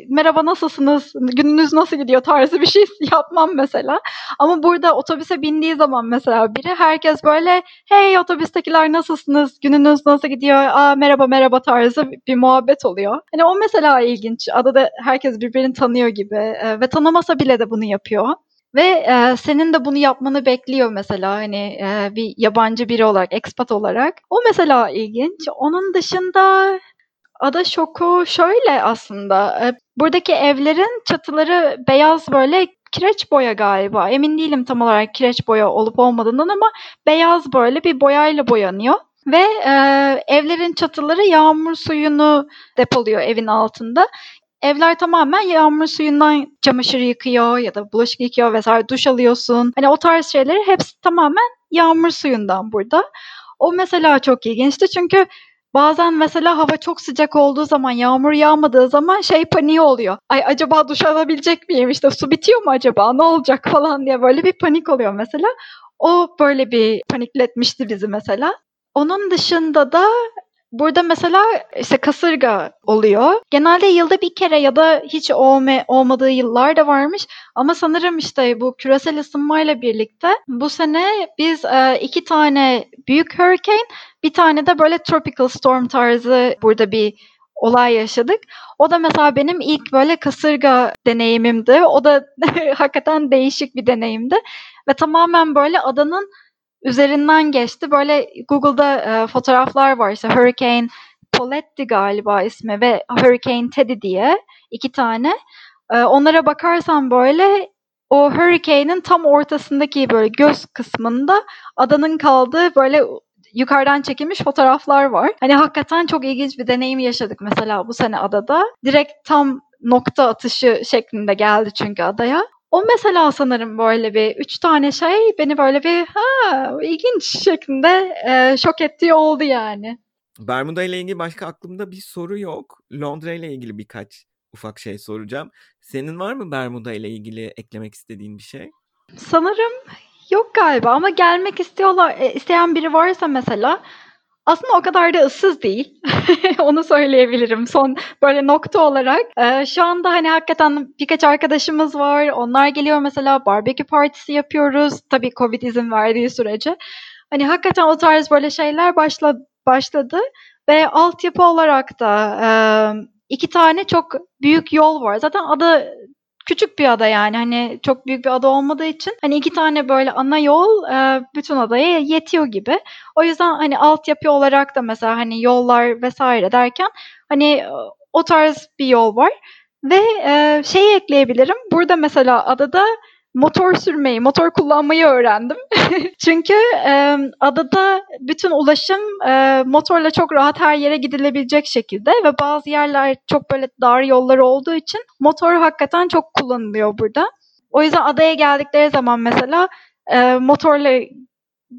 merhaba nasılsınız gününüz nasıl gidiyor tarzı bir şey yapmam mesela. Ama burada otobüse bindiği zaman mesela biri herkes böyle hey otobüstekiler nasılsınız gününüz nasıl gidiyor aa merhaba merhaba tarzı bir muhabbet oluyor. Hani o mesela ilginç adada herkes birbirini tanıyor gibi ve tanımasa bile de bunu yapıyor. Ve e, senin de bunu yapmanı bekliyor mesela hani e, bir yabancı biri olarak, expat olarak. O mesela ilginç. Onun dışında ada şoku şöyle aslında. E, buradaki evlerin çatıları beyaz böyle kireç boya galiba. Emin değilim tam olarak kireç boya olup olmadığından ama beyaz böyle bir boyayla boyanıyor. Ve e, evlerin çatıları yağmur suyunu depoluyor evin altında evler tamamen yağmur suyundan çamaşır yıkıyor ya da bulaşık yıkıyor vesaire duş alıyorsun. Hani o tarz şeyleri hepsi tamamen yağmur suyundan burada. O mesela çok ilginçti çünkü Bazen mesela hava çok sıcak olduğu zaman, yağmur yağmadığı zaman şey paniği oluyor. Ay acaba duş alabilecek miyim? İşte su bitiyor mu acaba? Ne olacak falan diye böyle bir panik oluyor mesela. O böyle bir panikletmişti bizi mesela. Onun dışında da Burada mesela işte kasırga oluyor. Genelde yılda bir kere ya da hiç olma, olmadığı yıllar da varmış. Ama sanırım işte bu küresel ısınmayla birlikte bu sene biz e, iki tane büyük hurricane, bir tane de böyle tropical storm tarzı burada bir olay yaşadık. O da mesela benim ilk böyle kasırga deneyimimdi. O da hakikaten değişik bir deneyimdi. Ve tamamen böyle adanın üzerinden geçti. Böyle Google'da e, fotoğraflar var işte Hurricane Poletti galiba ismi ve Hurricane Teddy diye iki tane. E, onlara bakarsan böyle o Hurricane'in tam ortasındaki böyle göz kısmında adanın kaldığı böyle yukarıdan çekilmiş fotoğraflar var. Hani hakikaten çok ilginç bir deneyim yaşadık mesela bu sene adada. Direkt tam nokta atışı şeklinde geldi çünkü adaya. O mesela sanırım böyle bir üç tane şey beni böyle bir ha ilginç şeklinde e, şok ettiği oldu yani. Bermuda ile ilgili başka aklımda bir soru yok. Londra ile ilgili birkaç ufak şey soracağım. Senin var mı Bermuda ile ilgili eklemek istediğin bir şey? Sanırım Yok galiba ama gelmek istiyorlar e, isteyen biri varsa mesela aslında o kadar da ıssız değil. Onu söyleyebilirim son böyle nokta olarak. Ee, şu anda hani hakikaten birkaç arkadaşımız var. Onlar geliyor mesela barbekü partisi yapıyoruz. Tabii Covid izin verdiği sürece. Hani hakikaten o tarz böyle şeyler başla, başladı. Ve altyapı olarak da e, iki tane çok büyük yol var. Zaten ada küçük bir ada yani hani çok büyük bir ada olmadığı için hani iki tane böyle ana yol e, bütün adaya yetiyor gibi. O yüzden hani altyapı olarak da mesela hani yollar vesaire derken hani e, o tarz bir yol var. Ve e, şeyi ekleyebilirim. Burada mesela adada motor sürmeyi, motor kullanmayı öğrendim. Çünkü e, adada bütün ulaşım e, motorla çok rahat her yere gidilebilecek şekilde ve bazı yerler çok böyle dar yolları olduğu için motor hakikaten çok kullanılıyor burada. O yüzden adaya geldikleri zaman mesela e, motorla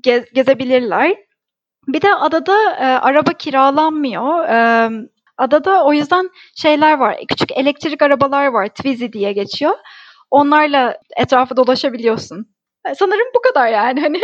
gez, gezebilirler. Bir de adada e, araba kiralanmıyor. E, adada o yüzden şeyler var. Küçük elektrik arabalar var. Twizy diye geçiyor. Onlarla etrafı dolaşabiliyorsun. E, sanırım bu kadar yani. Hani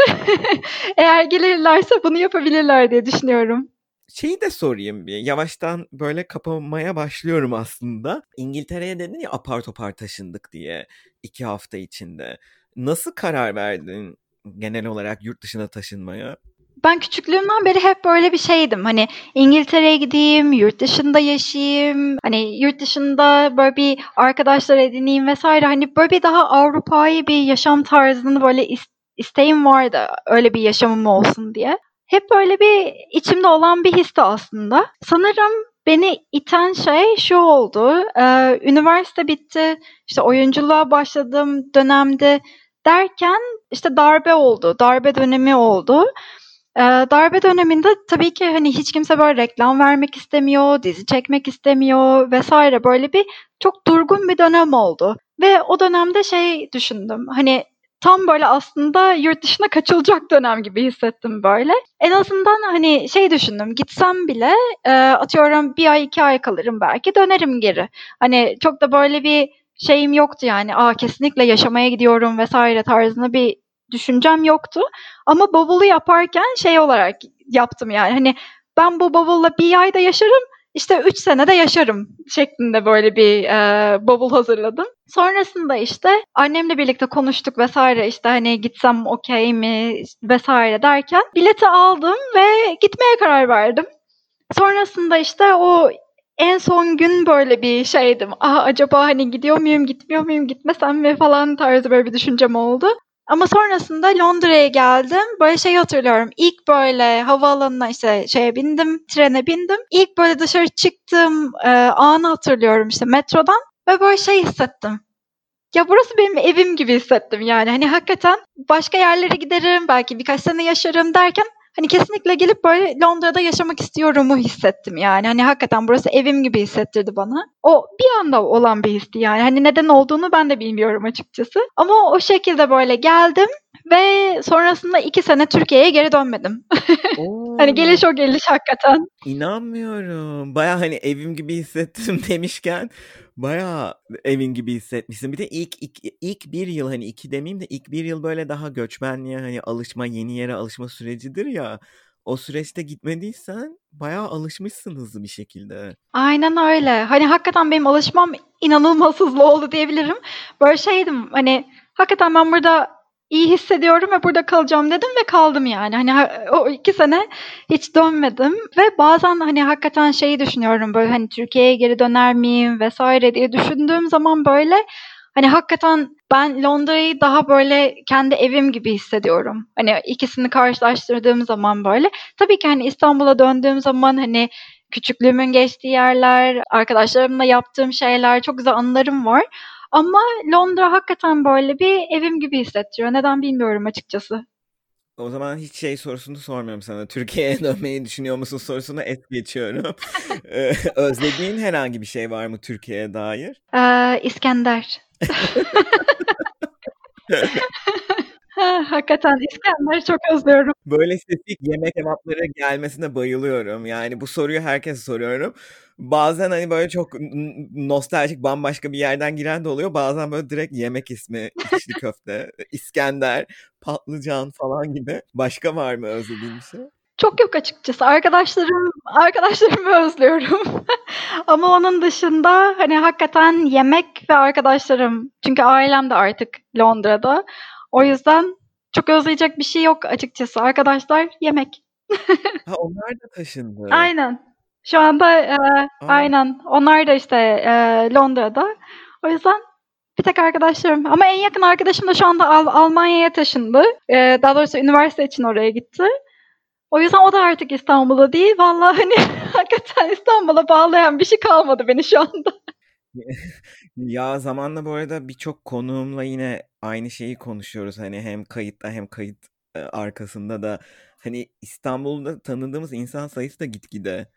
eğer gelirlerse bunu yapabilirler diye düşünüyorum. Şeyi de sorayım bir. Yavaştan böyle kapamaya başlıyorum aslında. İngiltere'ye dedin ya apar topar taşındık diye iki hafta içinde. Nasıl karar verdin genel olarak yurt dışına taşınmaya? Ben küçüklüğümden beri hep böyle bir şeydim. Hani İngiltere'ye gideyim, yurt dışında yaşayayım. Hani yurt dışında böyle bir arkadaşlar edineyim vesaire. Hani böyle bir daha Avrupa'yı bir yaşam tarzını böyle isteğim vardı. Öyle bir yaşamım olsun diye. Hep böyle bir içimde olan bir histi aslında. Sanırım beni iten şey şu oldu. Üniversite bitti. İşte oyunculuğa başladığım dönemde derken işte darbe oldu. Darbe dönemi oldu. Eee, darbe döneminde tabii ki, hani, hiç kimse böyle reklam vermek istemiyor, dizi çekmek istemiyor vesaire Böyle bir çok durgun bir dönem oldu ve o dönemde şey düşündüm, hani, tam böyle aslında yurt dışına kaçılacak dönem gibi hissettim böyle. En azından, hani, şey düşündüm, gitsem bile, eee, atıyorum 1 ay, 2 ay kalırım belki, dönerim geri. Hani, çok da böyle bir şeyim yoktu yani, "A, kesinlikle yaşamaya gidiyorum." vesaire tarzında bir düşüncem yoktu. Ama bavulu yaparken şey olarak yaptım yani hani ben bu bavulla bir ayda yaşarım işte üç senede yaşarım şeklinde böyle bir e, bavul hazırladım. Sonrasında işte annemle birlikte konuştuk vesaire işte hani gitsem okey mi vesaire derken bileti aldım ve gitmeye karar verdim. Sonrasında işte o en son gün böyle bir şeydim. Ah acaba hani gidiyor muyum, gitmiyor muyum, gitmesem mi falan tarzı böyle bir düşüncem oldu. Ama sonrasında Londra'ya geldim. Böyle şey hatırlıyorum. İlk böyle havaalanına işte şeye bindim, trene bindim. İlk böyle dışarı çıktığım e, anı hatırlıyorum işte metrodan. Ve böyle şey hissettim. Ya burası benim evim gibi hissettim yani. Hani hakikaten başka yerlere giderim, belki birkaç sene yaşarım derken hani kesinlikle gelip böyle Londra'da yaşamak istiyorumu hissettim yani. Hani hakikaten burası evim gibi hissettirdi bana. O bir anda olan bir histi yani. Hani neden olduğunu ben de bilmiyorum açıkçası. Ama o şekilde böyle geldim ve sonrasında iki sene Türkiye'ye geri dönmedim. hani geliş o geliş hakikaten. İnanmıyorum. Baya hani evim gibi hissettim demişken baya evin gibi hissetmişsin. Bir de ilk, ilk ilk bir yıl hani iki demeyeyim de ilk bir yıl böyle daha göçmenliğe hani alışma yeni yere alışma sürecidir ya. O süreçte gitmediysen bayağı alışmışsın hızlı bir şekilde. Aynen öyle. Hani hakikaten benim alışmam inanılmaz hızlı oldu diyebilirim. Böyle şeydim hani hakikaten ben burada iyi hissediyorum ve burada kalacağım dedim ve kaldım yani. Hani o iki sene hiç dönmedim ve bazen hani hakikaten şeyi düşünüyorum böyle hani Türkiye'ye geri döner miyim vesaire diye düşündüğüm zaman böyle hani hakikaten ben Londra'yı daha böyle kendi evim gibi hissediyorum. Hani ikisini karşılaştırdığım zaman böyle. Tabii ki hani İstanbul'a döndüğüm zaman hani küçüklüğümün geçtiği yerler, arkadaşlarımla yaptığım şeyler, çok güzel anılarım var. Ama Londra hakikaten böyle bir evim gibi hissettiriyor. Neden bilmiyorum açıkçası. O zaman hiç şey sorusunu sormuyorum sana. Türkiye'ye dönmeyi düşünüyor musun sorusunu et geçiyorum. Özlediğin herhangi bir şey var mı Türkiye'ye dair? Ee, İskender. Hakikaten İskender'i çok özlüyorum. Böyle spesifik yemek cevapları gelmesine bayılıyorum. Yani bu soruyu herkese soruyorum. Bazen hani böyle çok nostaljik bambaşka bir yerden giren de oluyor. Bazen böyle direkt yemek ismi içli köfte, İskender, patlıcan falan gibi. Başka var mı özlediğin bir şey? Çok yok açıkçası. Arkadaşlarım arkadaşlarımı özlüyorum. Ama onun dışında hani hakikaten yemek ve arkadaşlarım. Çünkü ailem de artık Londra'da. O yüzden çok özleyecek bir şey yok açıkçası. Arkadaşlar yemek. ha onlar da taşındı. Aynen. Şu anda e, aynen. Onlar da işte e, Londra'da. O yüzden bir tek arkadaşlarım. Ama en yakın arkadaşım da şu anda Al- Almanya'ya taşındı. E, daha doğrusu üniversite için oraya gitti. O yüzden o da artık İstanbul'da değil. Vallahi hani hakikaten İstanbul'a bağlayan bir şey kalmadı beni şu anda. ya zamanla bu arada birçok konuğumla yine aynı şeyi konuşuyoruz. Hani hem kayıtta hem kayıt e, arkasında da hani İstanbul'da tanıdığımız insan sayısı da gitgide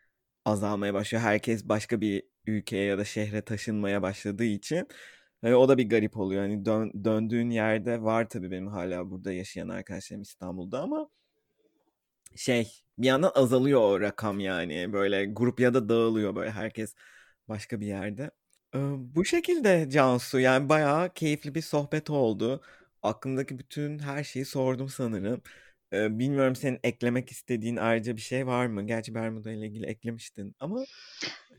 azalmaya başlıyor. Herkes başka bir ülkeye ya da şehre taşınmaya başladığı için hani o da bir garip oluyor. Hani dön, döndüğün yerde var tabii benim hala burada yaşayan arkadaşlarım İstanbul'da ama şey bir yandan azalıyor o rakam yani. Böyle grup ya da dağılıyor böyle herkes başka bir yerde. Bu şekilde Cansu yani bayağı keyifli bir sohbet oldu. Aklımdaki bütün her şeyi sordum sanırım. Bilmiyorum senin eklemek istediğin ayrıca bir şey var mı? Gerçi Bermuda ile ilgili eklemiştin ama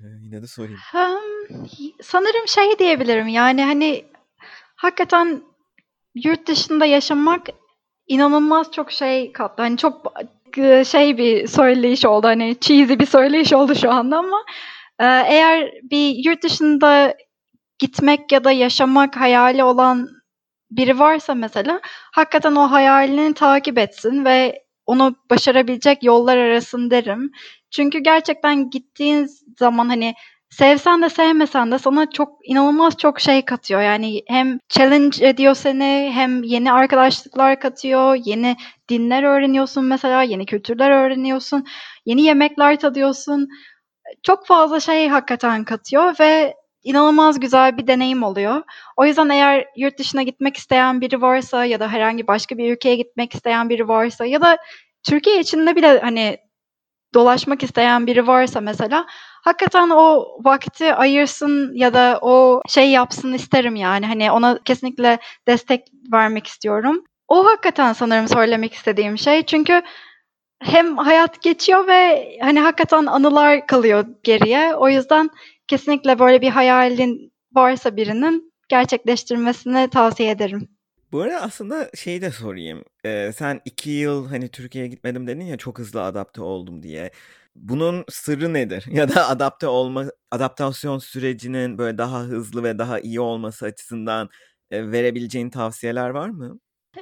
yine de sorayım. Um, sanırım şey diyebilirim yani hani hakikaten yurt dışında yaşamak inanılmaz çok şey kattı. Hani çok şey bir söyleyiş oldu hani cheesy bir söyleyiş oldu şu anda ama eğer bir yurt dışında gitmek ya da yaşamak hayali olan biri varsa mesela hakikaten o hayalini takip etsin ve onu başarabilecek yollar arasın derim. Çünkü gerçekten gittiğin zaman hani sevsen de sevmesen de sana çok inanılmaz çok şey katıyor. Yani hem challenge ediyor seni hem yeni arkadaşlıklar katıyor, yeni dinler öğreniyorsun mesela, yeni kültürler öğreniyorsun, yeni yemekler tadıyorsun. Çok fazla şey hakikaten katıyor ve inanılmaz güzel bir deneyim oluyor. O yüzden eğer yurt dışına gitmek isteyen biri varsa ya da herhangi başka bir ülkeye gitmek isteyen biri varsa ya da Türkiye içinde bile hani dolaşmak isteyen biri varsa mesela hakikaten o vakti ayırsın ya da o şey yapsın isterim yani. Hani ona kesinlikle destek vermek istiyorum. O hakikaten sanırım söylemek istediğim şey. Çünkü hem hayat geçiyor ve hani hakikaten anılar kalıyor geriye. O yüzden kesinlikle böyle bir hayalin varsa birinin gerçekleştirmesini tavsiye ederim. Bu arada aslında şeyi de sorayım. Ee, sen iki yıl hani Türkiye'ye gitmedim dedin ya çok hızlı adapte oldum diye. Bunun sırrı nedir? Ya da adapte olma, adaptasyon sürecinin böyle daha hızlı ve daha iyi olması açısından e, verebileceğin tavsiyeler var mı?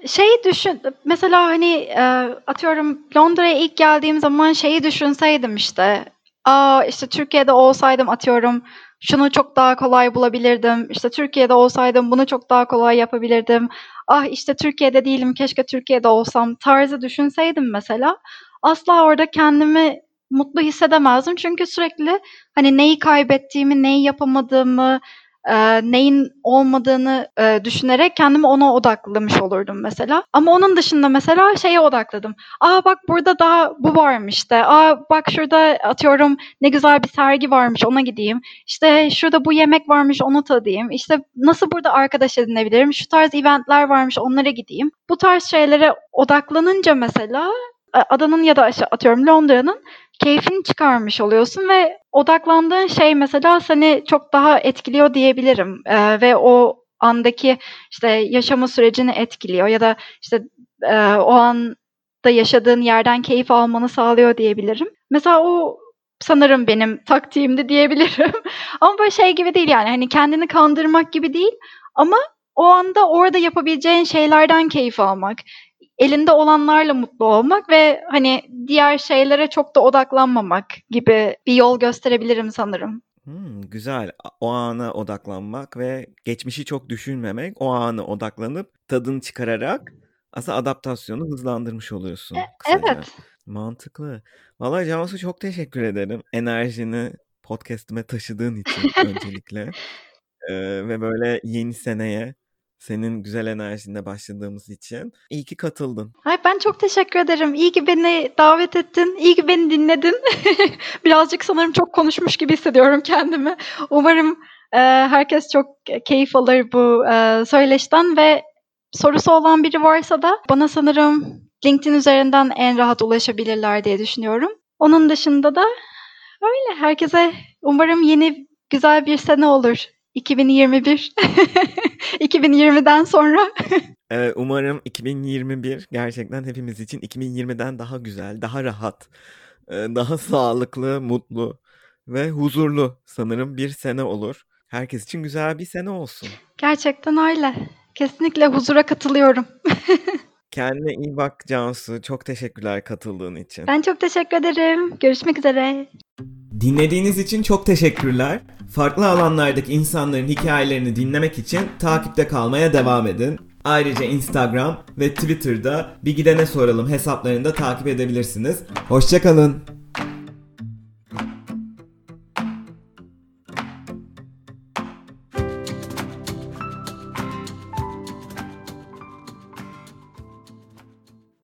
Şeyi düşün, mesela hani e, atıyorum Londra'ya ilk geldiğim zaman şeyi düşünseydim işte. Aa işte Türkiye'de olsaydım atıyorum şunu çok daha kolay bulabilirdim. İşte Türkiye'de olsaydım bunu çok daha kolay yapabilirdim. Ah işte Türkiye'de değilim keşke Türkiye'de olsam tarzı düşünseydim mesela. Asla orada kendimi mutlu hissedemezdim. Çünkü sürekli hani neyi kaybettiğimi, neyi yapamadığımı, e, neyin olmadığını e, düşünerek kendimi ona odaklamış olurdum mesela. Ama onun dışında mesela şeye odakladım. Aa bak burada daha bu varmış de. Aa bak şurada atıyorum ne güzel bir sergi varmış ona gideyim. İşte şurada bu yemek varmış onu tadayım. İşte nasıl burada arkadaş edinebilirim? Şu tarz eventler varmış onlara gideyim. Bu tarz şeylere odaklanınca mesela adanın ya da atıyorum Londra'nın keyfini çıkarmış oluyorsun ve odaklandığın şey mesela seni çok daha etkiliyor diyebilirim ee, ve o andaki işte yaşama sürecini etkiliyor ya da işte e, o anda yaşadığın yerden keyif almanı sağlıyor diyebilirim. Mesela o sanırım benim taktiğimdi diyebilirim. ama böyle şey gibi değil yani hani kendini kandırmak gibi değil ama o anda orada yapabileceğin şeylerden keyif almak elinde olanlarla mutlu olmak ve hani diğer şeylere çok da odaklanmamak gibi bir yol gösterebilirim sanırım. Hmm, güzel. O ana odaklanmak ve geçmişi çok düşünmemek, o anı odaklanıp tadını çıkararak aslında adaptasyonu hızlandırmış oluyorsun. E, evet. Mantıklı. Vallahi Cansu çok teşekkür ederim. Enerjini podcast'ime taşıdığın için öncelikle. ee, ve böyle yeni seneye Senin güzel enerjinde başladığımız için. İyi ki katıldın. Ay ben çok teşekkür ederim. İyi ki beni davet ettin. İyi ki beni dinledin. Birazcık sanırım çok konuşmuş gibi hissediyorum kendimi. Umarım e, herkes çok keyif alır bu e, söyleşten ve sorusu olan biri varsa da bana sanırım LinkedIn üzerinden en rahat ulaşabilirler diye düşünüyorum. Onun dışında da öyle herkese umarım yeni güzel bir sene olur. 2021. 2020'den sonra. Evet, umarım 2021 gerçekten hepimiz için 2020'den daha güzel, daha rahat, e, daha sağlıklı, mutlu ve huzurlu sanırım bir sene olur. Herkes için güzel bir sene olsun. Gerçekten öyle. Kesinlikle huzura katılıyorum. Kendine iyi bak Cansu. Çok teşekkürler katıldığın için. Ben çok teşekkür ederim. Görüşmek üzere. Dinlediğiniz için çok teşekkürler. Farklı alanlardaki insanların hikayelerini dinlemek için takipte kalmaya devam edin. Ayrıca Instagram ve Twitter'da Bir Gidene Soralım hesaplarını da takip edebilirsiniz. Hoşçakalın.